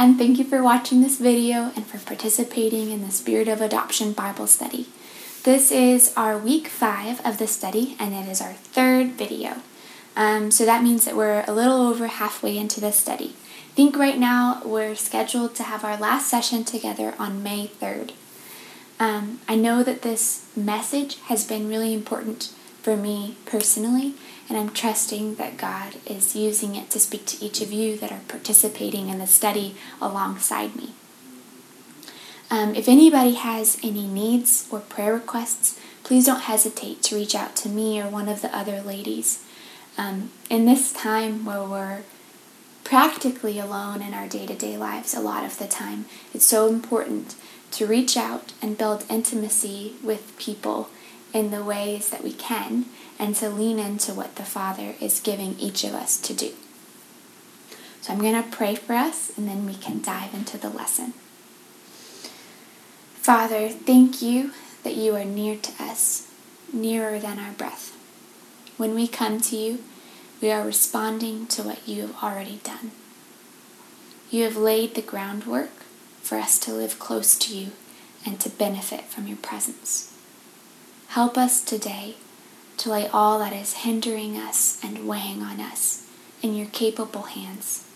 and thank you for watching this video and for participating in the Spirit of Adoption Bible study. This is our week five of the study, and it is our third video. Um, so that means that we're a little over halfway into the study. I think right now we're scheduled to have our last session together on May 3rd. Um, I know that this message has been really important for me personally, and I'm trusting that God is using it to speak to each of you that are participating in the study alongside me. Um, if anybody has any needs or prayer requests, please don't hesitate to reach out to me or one of the other ladies. Um, in this time where we're practically alone in our day to day lives a lot of the time, it's so important to reach out and build intimacy with people in the ways that we can and to lean into what the Father is giving each of us to do. So I'm going to pray for us and then we can dive into the lesson. Father, thank you that you are near to us, nearer than our breath. When we come to you, we are responding to what you have already done. You have laid the groundwork for us to live close to you and to benefit from your presence. Help us today to lay all that is hindering us and weighing on us in your capable hands.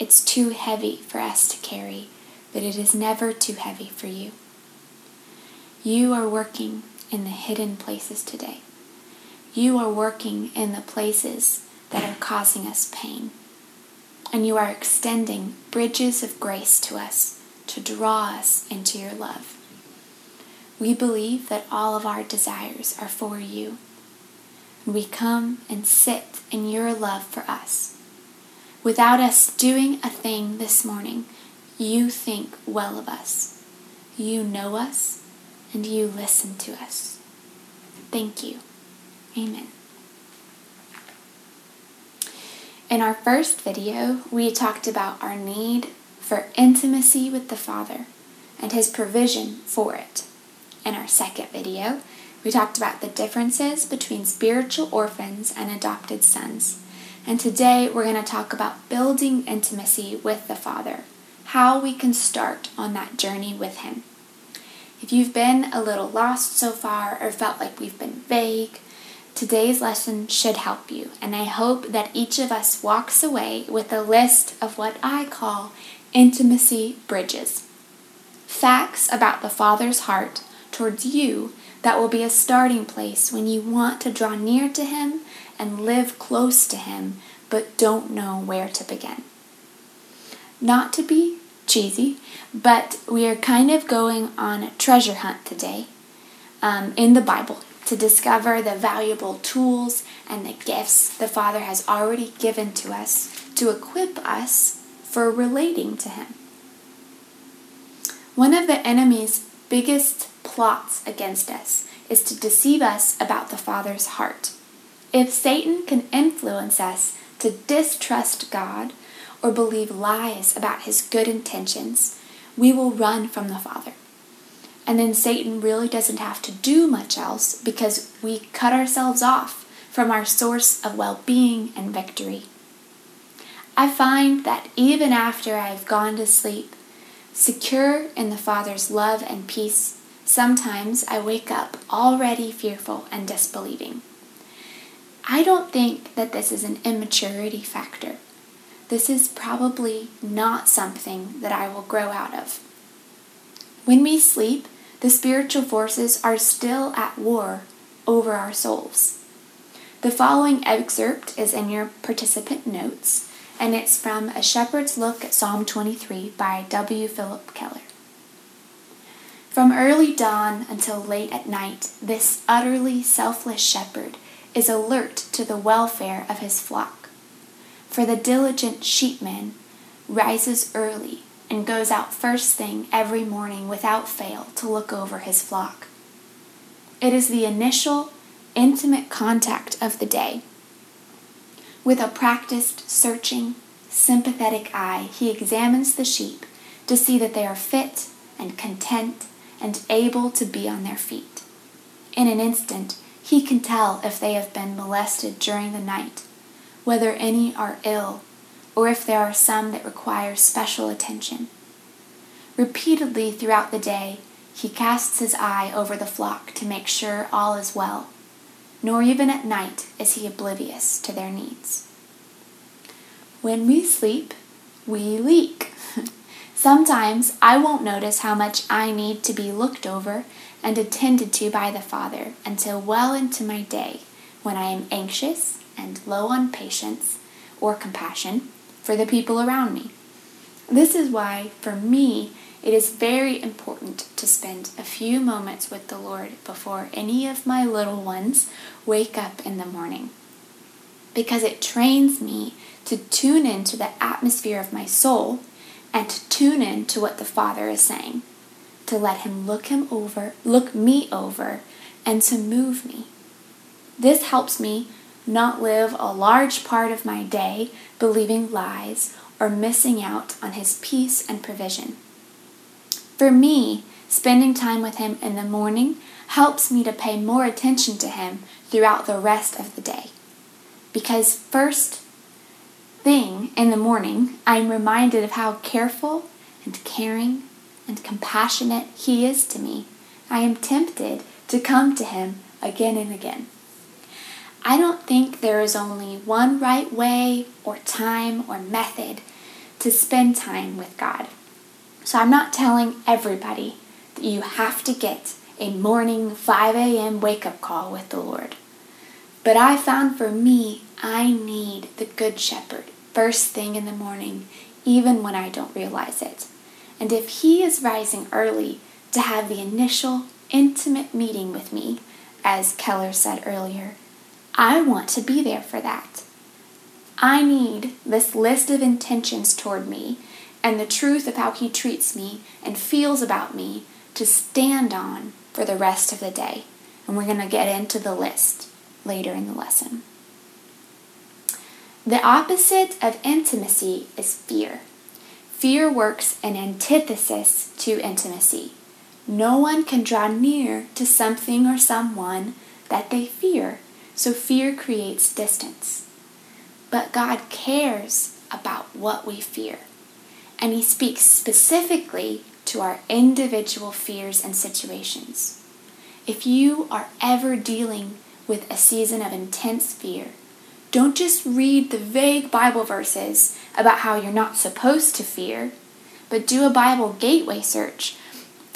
It's too heavy for us to carry, but it is never too heavy for you. You are working in the hidden places today. You are working in the places that are causing us pain. And you are extending bridges of grace to us to draw us into your love. We believe that all of our desires are for you. We come and sit in your love for us. Without us doing a thing this morning, you think well of us. You know us and you listen to us. Thank you. Amen. In our first video, we talked about our need for intimacy with the Father and His provision for it. In our second video, we talked about the differences between spiritual orphans and adopted sons. And today we're going to talk about building intimacy with the Father, how we can start on that journey with Him. If you've been a little lost so far or felt like we've been vague, today's lesson should help you. And I hope that each of us walks away with a list of what I call intimacy bridges. Facts about the Father's heart towards you that will be a starting place when you want to draw near to Him and live close to Him, but don't know where to begin. Not to be cheesy, but we are kind of going on a treasure hunt today um, in the Bible to discover the valuable tools and the gifts the Father has already given to us to equip us for relating to Him. One of the enemy's biggest plots against us is to deceive us about the Father's heart. If Satan can influence us to distrust God or believe lies about his good intentions, we will run from the Father. And then Satan really doesn't have to do much else because we cut ourselves off from our source of well being and victory. I find that even after I've gone to sleep, secure in the Father's love and peace, Sometimes I wake up already fearful and disbelieving. I don't think that this is an immaturity factor. This is probably not something that I will grow out of. When we sleep, the spiritual forces are still at war over our souls. The following excerpt is in your participant notes, and it's from A Shepherd's Look at Psalm 23 by W. Philip Keller. From early dawn until late at night, this utterly selfless shepherd is alert to the welfare of his flock. For the diligent sheepman rises early and goes out first thing every morning without fail to look over his flock. It is the initial, intimate contact of the day. With a practiced, searching, sympathetic eye, he examines the sheep to see that they are fit and content and able to be on their feet. In an instant, he can tell if they have been molested during the night, whether any are ill, or if there are some that require special attention. Repeatedly throughout the day, he casts his eye over the flock to make sure all is well, nor even at night is he oblivious to their needs. When we sleep, we leak. Sometimes I won't notice how much I need to be looked over and attended to by the Father until well into my day, when I am anxious and low on patience or compassion for the people around me. This is why, for me, it is very important to spend a few moments with the Lord before any of my little ones wake up in the morning. Because it trains me to tune into the atmosphere of my soul and to tune in to what the Father is saying, to let Him look Him over, look me over, and to move me. This helps me not live a large part of my day believing lies or missing out on His peace and provision. For me, spending time with Him in the morning helps me to pay more attention to Him throughout the rest of the day. Because, first thing in the morning, I'm reminded of how careful and caring and compassionate He is to me. I am tempted to come to Him again and again. I don't think there is only one right way or time or method to spend time with God. So I'm not telling everybody that you have to get a morning 5 a.m. wake up call with the Lord. But I found for me, I need the Good Shepherd first thing in the morning, even when I don't realize it. And if He is rising early to have the initial intimate meeting with me, as Keller said earlier, I want to be there for that. I need this list of intentions toward me and the truth of how He treats me and feels about me to stand on for the rest of the day. And we're going to get into the list later in the lesson. The opposite of intimacy is fear. Fear works an antithesis to intimacy. No one can draw near to something or someone that they fear, so fear creates distance. But God cares about what we fear and he speaks specifically to our individual fears and situations. If you are ever dealing with a season of intense fear, don't just read the vague Bible verses about how you're not supposed to fear, but do a Bible gateway search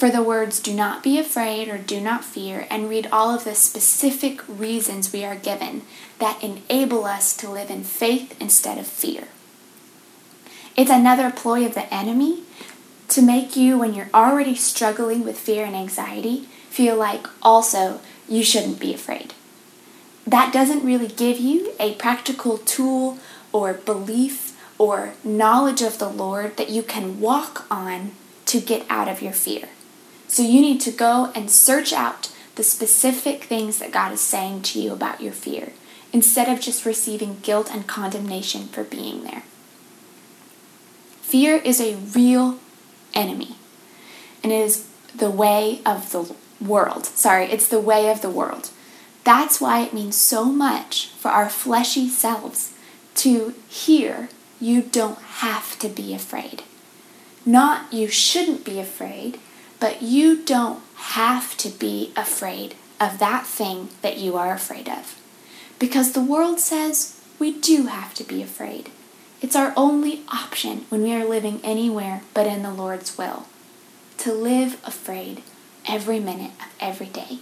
for the words do not be afraid or do not fear and read all of the specific reasons we are given that enable us to live in faith instead of fear. It's another ploy of the enemy to make you, when you're already struggling with fear and anxiety, feel like also you shouldn't be afraid. That doesn't really give you a practical tool or belief or knowledge of the Lord that you can walk on to get out of your fear. So you need to go and search out the specific things that God is saying to you about your fear instead of just receiving guilt and condemnation for being there. Fear is a real enemy, and it is the way of the world. Sorry, it's the way of the world. That's why it means so much for our fleshy selves to hear you don't have to be afraid. Not you shouldn't be afraid, but you don't have to be afraid of that thing that you are afraid of. Because the world says we do have to be afraid. It's our only option when we are living anywhere but in the Lord's will to live afraid every minute of every day.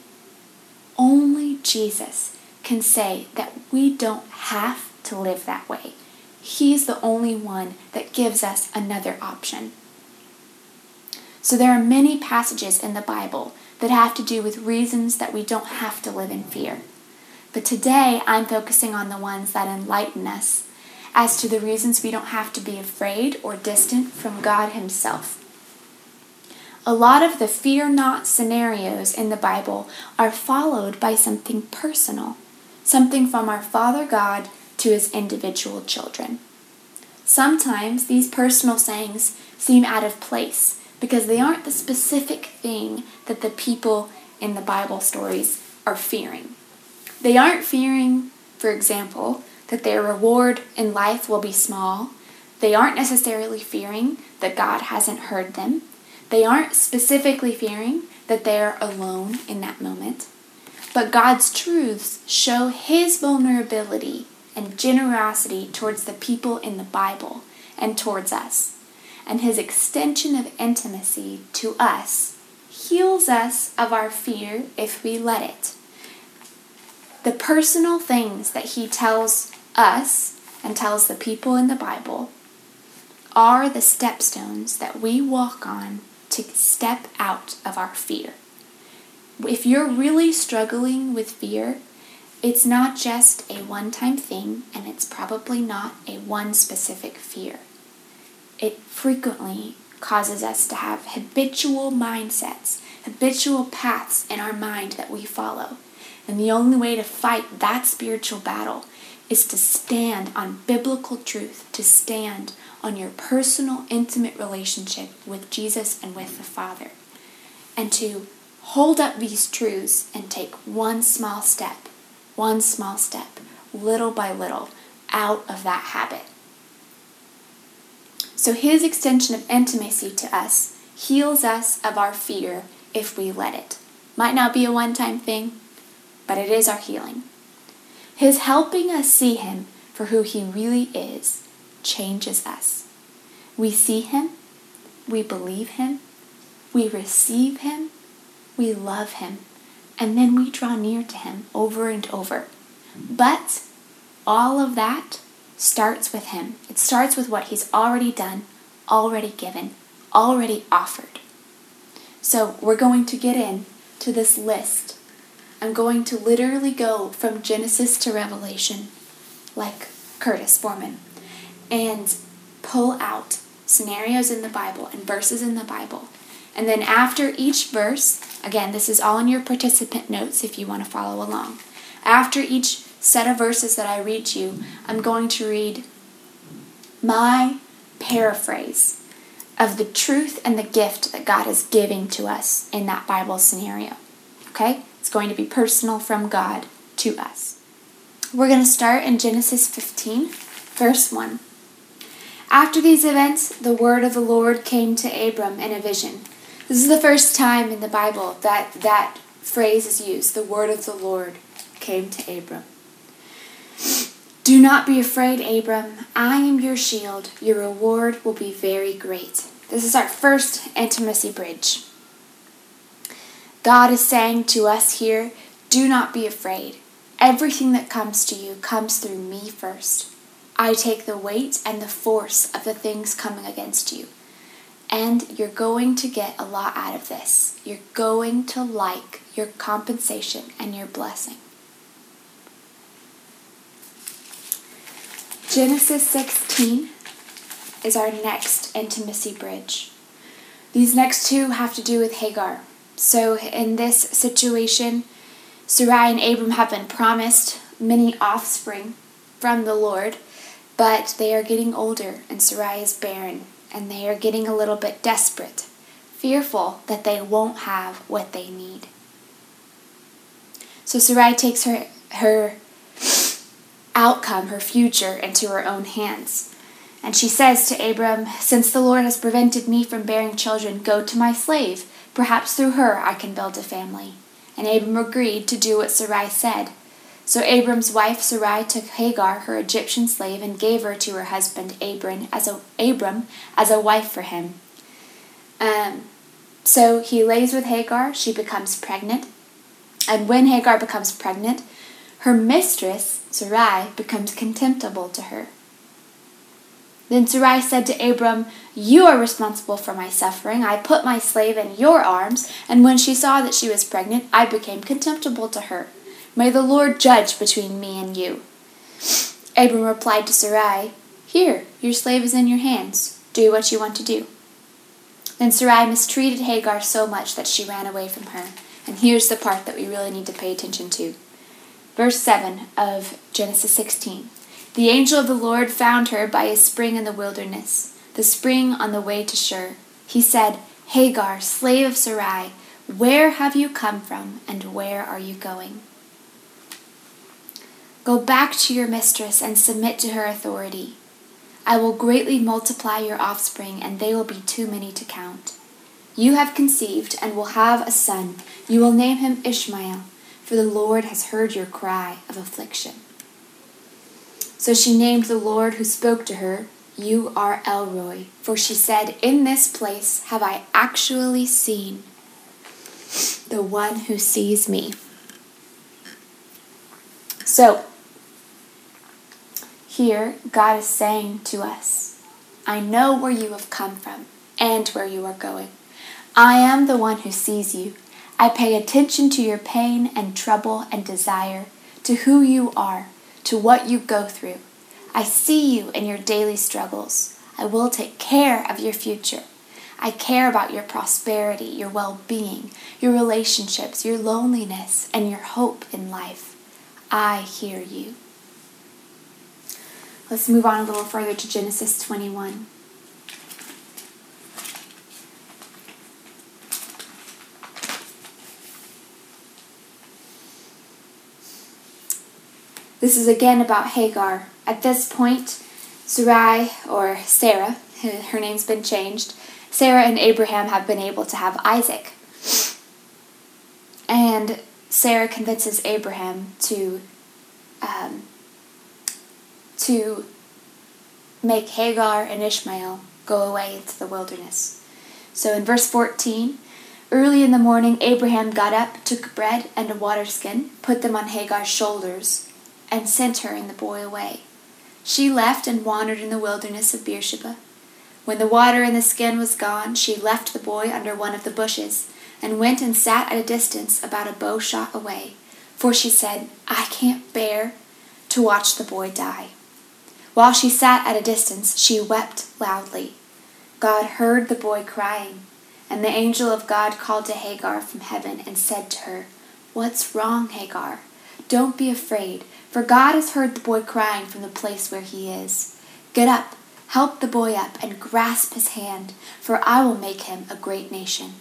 Only Jesus can say that we don't have to live that way. He's the only one that gives us another option. So there are many passages in the Bible that have to do with reasons that we don't have to live in fear. But today I'm focusing on the ones that enlighten us as to the reasons we don't have to be afraid or distant from God Himself. A lot of the fear not scenarios in the Bible are followed by something personal, something from our Father God to His individual children. Sometimes these personal sayings seem out of place because they aren't the specific thing that the people in the Bible stories are fearing. They aren't fearing, for example, that their reward in life will be small, They aren't necessarily fearing that God hasn't heard them. They aren't specifically fearing that they're alone in that moment. But God's truths show his vulnerability and generosity towards the people in the Bible and towards us. And his extension of intimacy to us heals us of our fear if we let it. The personal things that he tells us and tells the people in the Bible are the stepstones that we walk on to step out of our fear. If you're really struggling with fear, it's not just a one time thing, and it's probably not a one specific fear. It frequently causes us to have habitual mindsets, habitual paths in our mind that we follow. And the only way to fight that spiritual battle is to stand on biblical truth, to stand on your personal, intimate relationship with Jesus and with the Father, and to hold up these truths and take one small step, one small step, little by little, out of that habit. So his extension of intimacy to us heals us of our fear if we let it. Might not be a one time thing, but it is our healing. His helping us see him for who he really is changes us. We see him, we believe him, we receive him, we love him, and then we draw near to him over and over. But all of that starts with him. It starts with what he's already done, already given, already offered. So we're going to get in to this list. I'm going to literally go from Genesis to Revelation, like Curtis Foreman, and pull out scenarios in the Bible and verses in the Bible. And then after each verse, again, this is all in your participant notes if you want to follow along. After each set of verses that I read to you, I'm going to read my paraphrase of the truth and the gift that God is giving to us in that Bible scenario. Okay? It's going to be personal from God to us. We're going to start in Genesis 15, verse 1. After these events, the word of the Lord came to Abram in a vision. This is the first time in the Bible that that phrase is used. The word of the Lord came to Abram. Do not be afraid, Abram. I am your shield. Your reward will be very great. This is our first intimacy bridge. God is saying to us here do not be afraid. Everything that comes to you comes through me first. I take the weight and the force of the things coming against you. And you're going to get a lot out of this. You're going to like your compensation and your blessing. Genesis 16 is our next intimacy bridge. These next two have to do with Hagar. So, in this situation, Sarai and Abram have been promised many offspring from the Lord but they are getting older, and Sarai is barren, and they are getting a little bit desperate, fearful that they won't have what they need. So Sarai takes her, her outcome, her future, into her own hands. And she says to Abram, Since the Lord has prevented me from bearing children, go to my slave. Perhaps through her I can build a family. And Abram agreed to do what Sarai said. So Abram's wife Sarai took Hagar, her Egyptian slave, and gave her to her husband Abram as a, Abram as a wife for him. Um, so he lays with Hagar, she becomes pregnant, and when Hagar becomes pregnant, her mistress, Sarai, becomes contemptible to her. Then Sarai said to Abram, You are responsible for my suffering. I put my slave in your arms, and when she saw that she was pregnant, I became contemptible to her. May the Lord judge between me and you. Abram replied to Sarai, Here, your slave is in your hands. Do what you want to do. Then Sarai mistreated Hagar so much that she ran away from her. And here's the part that we really need to pay attention to. Verse 7 of Genesis 16. The angel of the Lord found her by a spring in the wilderness, the spring on the way to Shur. He said, Hagar, slave of Sarai, where have you come from, and where are you going? Go back to your mistress and submit to her authority. I will greatly multiply your offspring, and they will be too many to count. You have conceived and will have a son. You will name him Ishmael, for the Lord has heard your cry of affliction. So she named the Lord who spoke to her, You are El-roi. For she said, In this place have I actually seen the one who sees me. So, here God is saying to us, I know where you have come from and where you are going. I am the one who sees you. I pay attention to your pain and trouble and desire, to who you are, to what you go through. I see you in your daily struggles. I will take care of your future. I care about your prosperity, your well being, your relationships, your loneliness, and your hope in life. I hear you. Let's move on a little further to Genesis 21. This is again about Hagar. At this point, Sarai, or Sarah, her name's been changed, Sarah and Abraham have been able to have Isaac. And Sarah convinces Abraham to um, to make Hagar and Ishmael go away into the wilderness. So in verse 14, early in the morning, Abraham got up, took bread and a water skin, put them on Hagar's shoulders, and sent her and the boy away. She left and wandered in the wilderness of Beersheba. When the water in the skin was gone, she left the boy under one of the bushes, and went and sat at a distance about a bow shot away, for she said, I can't bear to watch the boy die. While she sat at a distance, she wept loudly. God heard the boy crying, and the angel of God called to Hagar from heaven and said to her, What's wrong, Hagar? Don't be afraid, for God has heard the boy crying from the place where he is. Get up, help the boy up, and grasp his hand, for I will make him a great nation.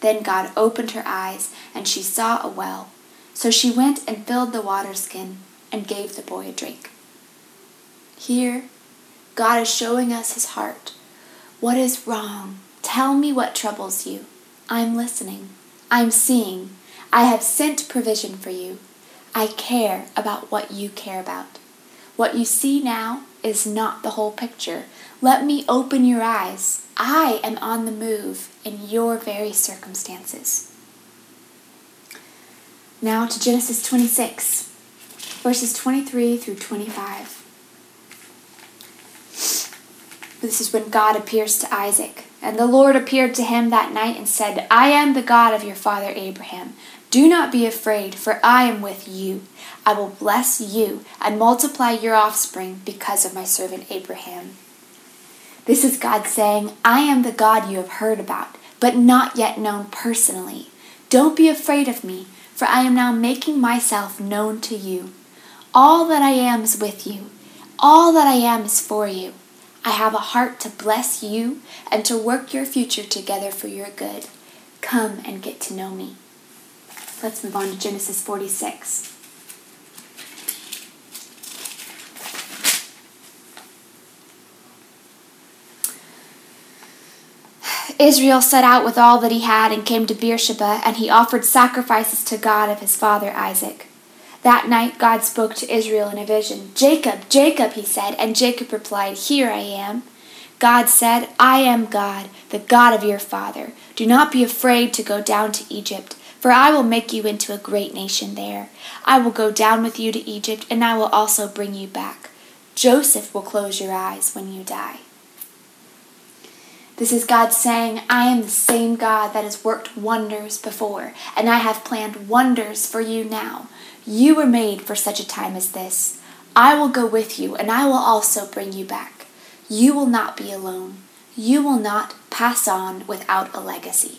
Then God opened her eyes, and she saw a well. So she went and filled the water skin and gave the boy a drink. Here, God is showing us his heart. What is wrong? Tell me what troubles you. I'm listening. I'm seeing. I have sent provision for you. I care about what you care about. What you see now is not the whole picture. Let me open your eyes. I am on the move in your very circumstances. Now to Genesis 26, verses 23 through 25. This is when God appears to Isaac. And the Lord appeared to him that night and said, I am the God of your father Abraham. Do not be afraid, for I am with you. I will bless you and multiply your offspring because of my servant Abraham. This is God saying, I am the God you have heard about, but not yet known personally. Don't be afraid of me, for I am now making myself known to you. All that I am is with you. All that I am is for you. I have a heart to bless you and to work your future together for your good. Come and get to know me. Let's move on to Genesis 46. Israel set out with all that he had and came to Beersheba, and he offered sacrifices to God of his father Isaac. That night God spoke to Israel in a vision. Jacob, Jacob, he said, and Jacob replied, Here I am. God said, I am God, the God of your father. Do not be afraid to go down to Egypt, for I will make you into a great nation there. I will go down with you to Egypt, and I will also bring you back. Joseph will close your eyes when you die. This is God saying, I am the same God that has worked wonders before, and I have planned wonders for you now. You were made for such a time as this. I will go with you, and I will also bring you back. You will not be alone. You will not pass on without a legacy.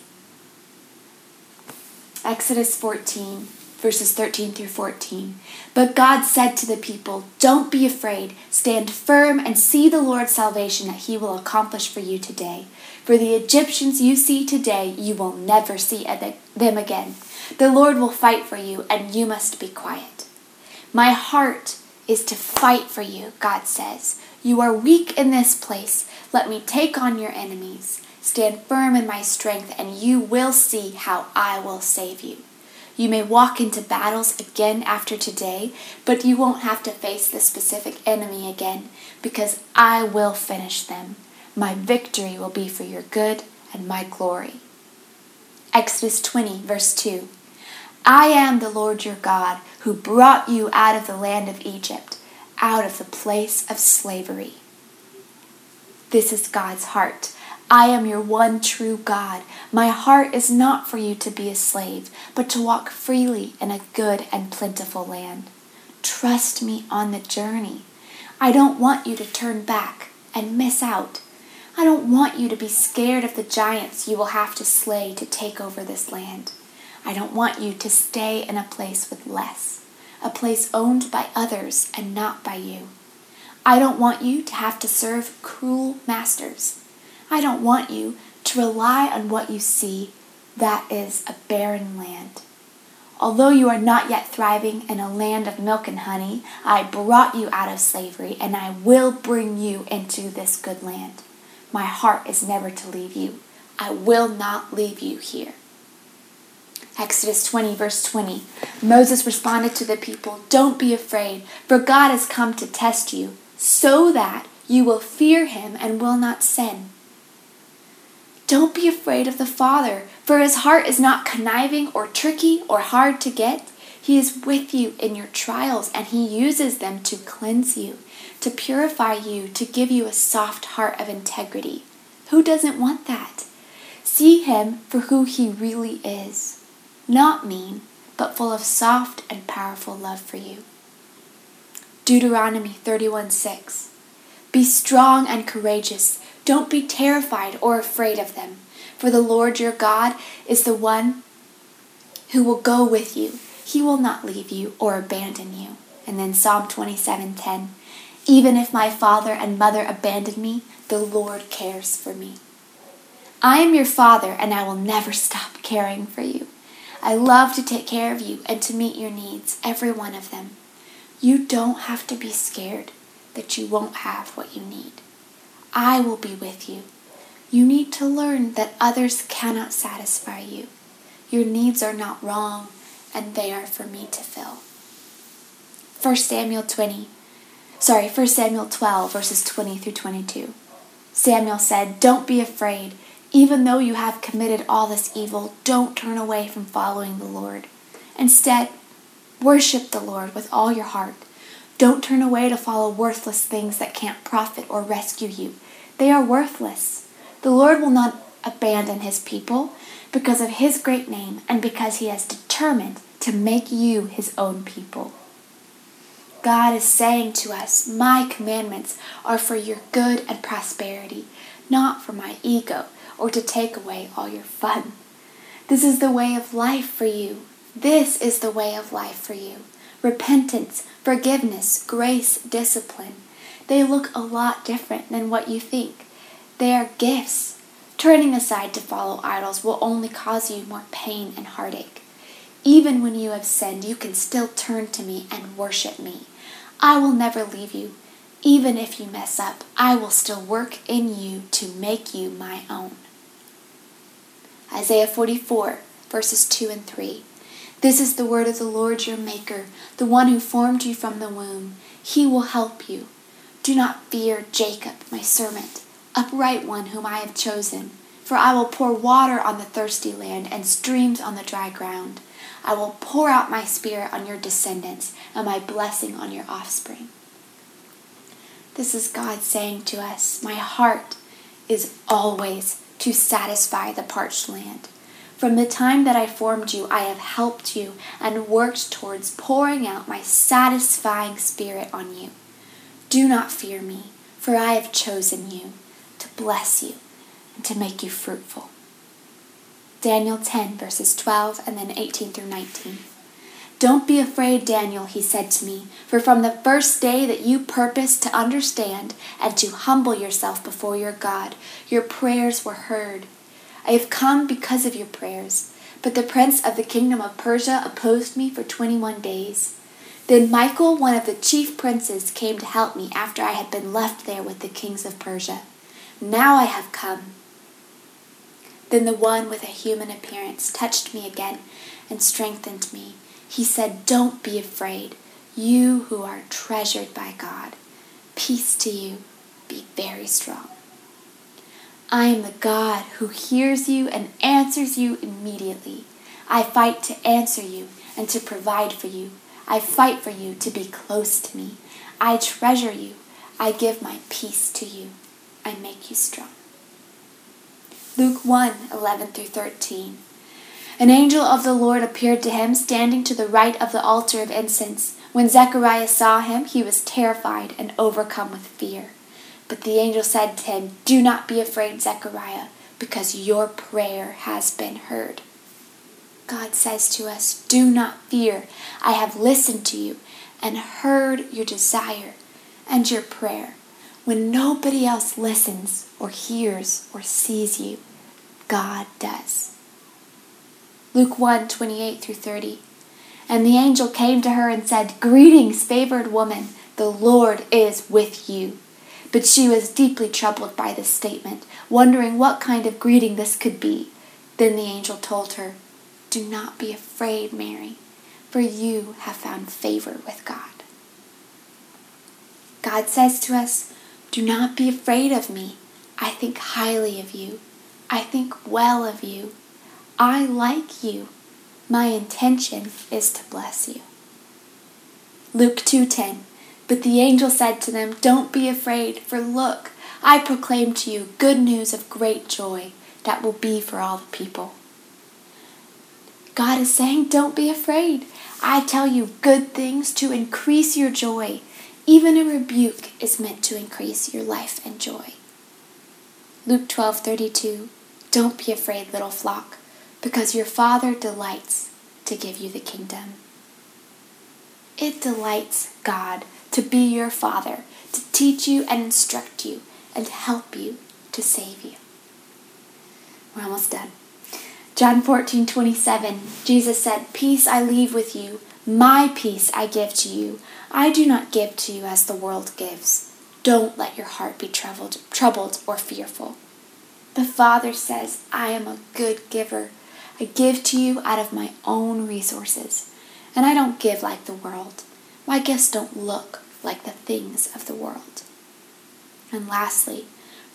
Exodus 14, verses 13 through 14. But God said to the people, Don't be afraid. Stand firm and see the Lord's salvation that he will accomplish for you today. For the Egyptians you see today, you will never see them again. The Lord will fight for you, and you must be quiet. My heart is to fight for you, God says. You are weak in this place. Let me take on your enemies. Stand firm in my strength, and you will see how I will save you. You may walk into battles again after today, but you won't have to face the specific enemy again because I will finish them. My victory will be for your good and my glory. Exodus 20, verse 2. I am the Lord your God who brought you out of the land of Egypt, out of the place of slavery. This is God's heart. I am your one true God. My heart is not for you to be a slave, but to walk freely in a good and plentiful land. Trust me on the journey. I don't want you to turn back and miss out. I don't want you to be scared of the giants you will have to slay to take over this land. I don't want you to stay in a place with less, a place owned by others and not by you. I don't want you to have to serve cruel masters. I don't want you to rely on what you see that is a barren land. Although you are not yet thriving in a land of milk and honey, I brought you out of slavery, and I will bring you into this good land. My heart is never to leave you. I will not leave you here. Exodus 20, verse 20. Moses responded to the people, Don't be afraid, for God has come to test you, so that you will fear him and will not sin. Don't be afraid of the Father, for his heart is not conniving or tricky or hard to get. He is with you in your trials, and he uses them to cleanse you, to purify you, to give you a soft heart of integrity. Who doesn't want that? See him for who he really is not mean, but full of soft and powerful love for you. Deuteronomy 31 6. Be strong and courageous. Don't be terrified or afraid of them, for the Lord your God is the one who will go with you. He will not leave you or abandon you. And then Psalm 27:10. Even if my father and mother abandon me, the Lord cares for me. I am your father, and I will never stop caring for you. I love to take care of you and to meet your needs, every one of them. You don't have to be scared that you won't have what you need. I will be with you. You need to learn that others cannot satisfy you. Your needs are not wrong, and they are for me to fill. 1 Samuel 20, sorry, 1 Samuel 12, verses 20 through 22. Samuel said, Don't be afraid. Even though you have committed all this evil, don't turn away from following the Lord. Instead, worship the Lord with all your heart. Don't turn away to follow worthless things that can't profit or rescue you. They are worthless. The Lord will not abandon his people because of his great name and because he has determined to make you his own people. God is saying to us, My commandments are for your good and prosperity, not for my ego or to take away all your fun. This is the way of life for you. This is the way of life for you. Repentance, forgiveness, grace, discipline. They look a lot different than what you think. They are gifts. Turning aside to follow idols will only cause you more pain and heartache. Even when you have sinned, you can still turn to me and worship me. I will never leave you. Even if you mess up, I will still work in you to make you my own. Isaiah 44, verses 2 and 3. This is the word of the Lord your Maker, the one who formed you from the womb. He will help you. Do not fear Jacob, my servant, upright one whom I have chosen. For I will pour water on the thirsty land and streams on the dry ground. I will pour out my spirit on your descendants and my blessing on your offspring. This is God saying to us, My heart is always to satisfy the parched land. From the time that I formed you, I have helped you and worked towards pouring out my satisfying spirit on you. Do not fear me, for I have chosen you to bless you and to make you fruitful. Daniel 10, verses 12 and then 18 through 19. Don't be afraid, Daniel, he said to me, for from the first day that you purposed to understand and to humble yourself before your God, your prayers were heard. I have come because of your prayers, but the prince of the kingdom of Persia opposed me for twenty one days. Then Michael, one of the chief princes, came to help me after I had been left there with the kings of Persia. Now I have come. Then the one with a human appearance touched me again and strengthened me. He said, Don't be afraid, you who are treasured by God. Peace to you. Be very strong. I am the God who hears you and answers you immediately. I fight to answer you and to provide for you. I fight for you to be close to me. I treasure you. I give my peace to you. I make you strong. Luke 1 11 through 13. An angel of the Lord appeared to him standing to the right of the altar of incense. When Zechariah saw him, he was terrified and overcome with fear. But the angel said to him, Do not be afraid, Zechariah, because your prayer has been heard. God says to us, Do not fear. I have listened to you and heard your desire and your prayer. When nobody else listens or hears or sees you, God does. Luke 1 28 through 30. And the angel came to her and said, Greetings, favored woman, the Lord is with you. But she was deeply troubled by this statement, wondering what kind of greeting this could be. Then the angel told her, do not be afraid, Mary, for you have found favor with God. God says to us, Do not be afraid of me. I think highly of you. I think well of you. I like you. My intention is to bless you. Luke 2:10 But the angel said to them, Don't be afraid, for look, I proclaim to you good news of great joy that will be for all the people. God is saying, don't be afraid. I tell you good things to increase your joy. Even a rebuke is meant to increase your life and joy. Luke 12:32 Don't be afraid, little flock, because your Father delights to give you the kingdom. It delights God to be your Father, to teach you and instruct you and help you to save you. We're almost done. John 14, 27, Jesus said, Peace I leave with you, my peace I give to you. I do not give to you as the world gives. Don't let your heart be troubled, troubled or fearful. The Father says, I am a good giver. I give to you out of my own resources. And I don't give like the world. My gifts don't look like the things of the world. And lastly,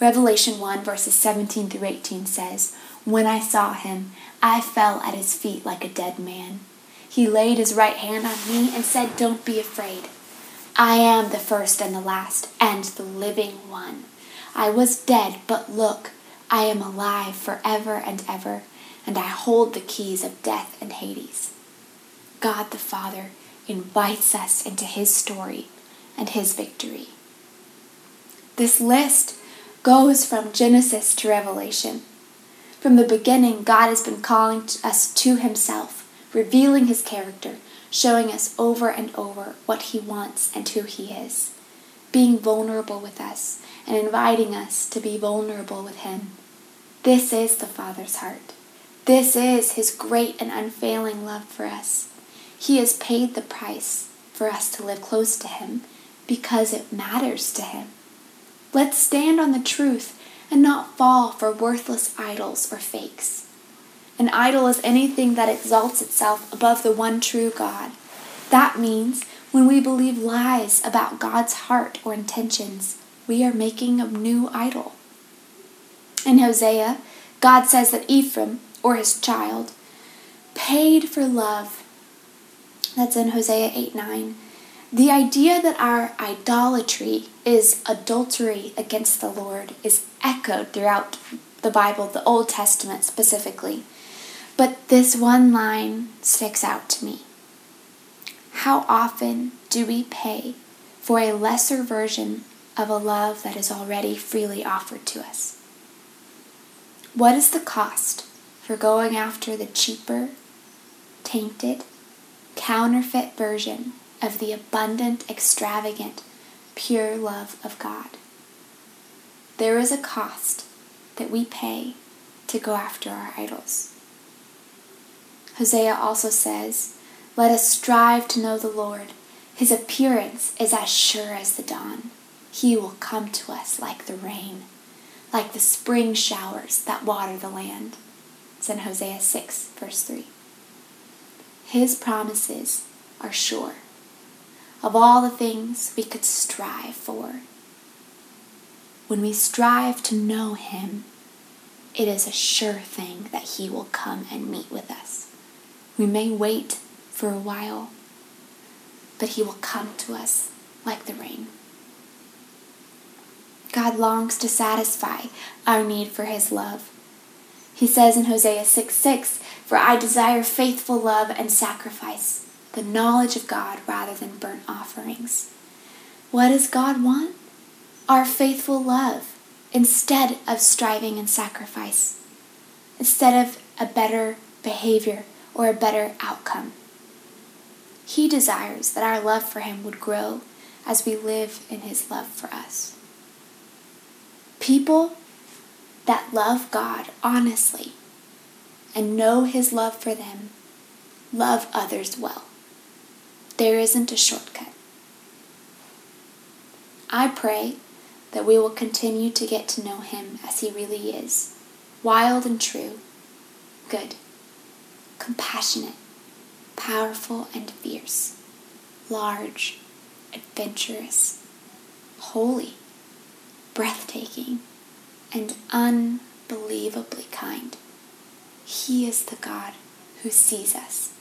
Revelation 1 verses 17 through 18 says, when I saw him, I fell at his feet like a dead man. He laid his right hand on me and said, Don't be afraid. I am the first and the last, and the living one. I was dead, but look, I am alive forever and ever, and I hold the keys of death and Hades. God the Father invites us into his story and his victory. This list goes from Genesis to Revelation. From the beginning, God has been calling us to Himself, revealing His character, showing us over and over what He wants and who He is, being vulnerable with us, and inviting us to be vulnerable with Him. This is the Father's heart. This is His great and unfailing love for us. He has paid the price for us to live close to Him because it matters to Him. Let's stand on the truth and not fall for worthless idols or fakes. An idol is anything that exalts itself above the one true God. That means when we believe lies about God's heart or intentions, we are making a new idol. In Hosea, God says that Ephraim, or his child, paid for love. That's in Hosea 8 9. The idea that our idolatry is adultery against the Lord is echoed throughout the Bible, the Old Testament specifically. But this one line sticks out to me. How often do we pay for a lesser version of a love that is already freely offered to us? What is the cost for going after the cheaper, tainted, counterfeit version of the abundant, extravagant, pure love of God. There is a cost that we pay to go after our idols. Hosea also says, Let us strive to know the Lord. His appearance is as sure as the dawn. He will come to us like the rain, like the spring showers that water the land. It's in Hosea 6, verse 3. His promises are sure of all the things we could strive for. When we strive to know Him, it is a sure thing that He will come and meet with us. We may wait for a while, but He will come to us like the rain. God longs to satisfy our need for His love. He says in Hosea 6 6, For I desire faithful love and sacrifice, the knowledge of God rather than burnt. What does God want? Our faithful love instead of striving and sacrifice, instead of a better behavior or a better outcome. He desires that our love for Him would grow as we live in His love for us. People that love God honestly and know His love for them love others well. There isn't a shortcut. I pray that we will continue to get to know Him as He really is wild and true, good, compassionate, powerful and fierce, large, adventurous, holy, breathtaking, and unbelievably kind. He is the God who sees us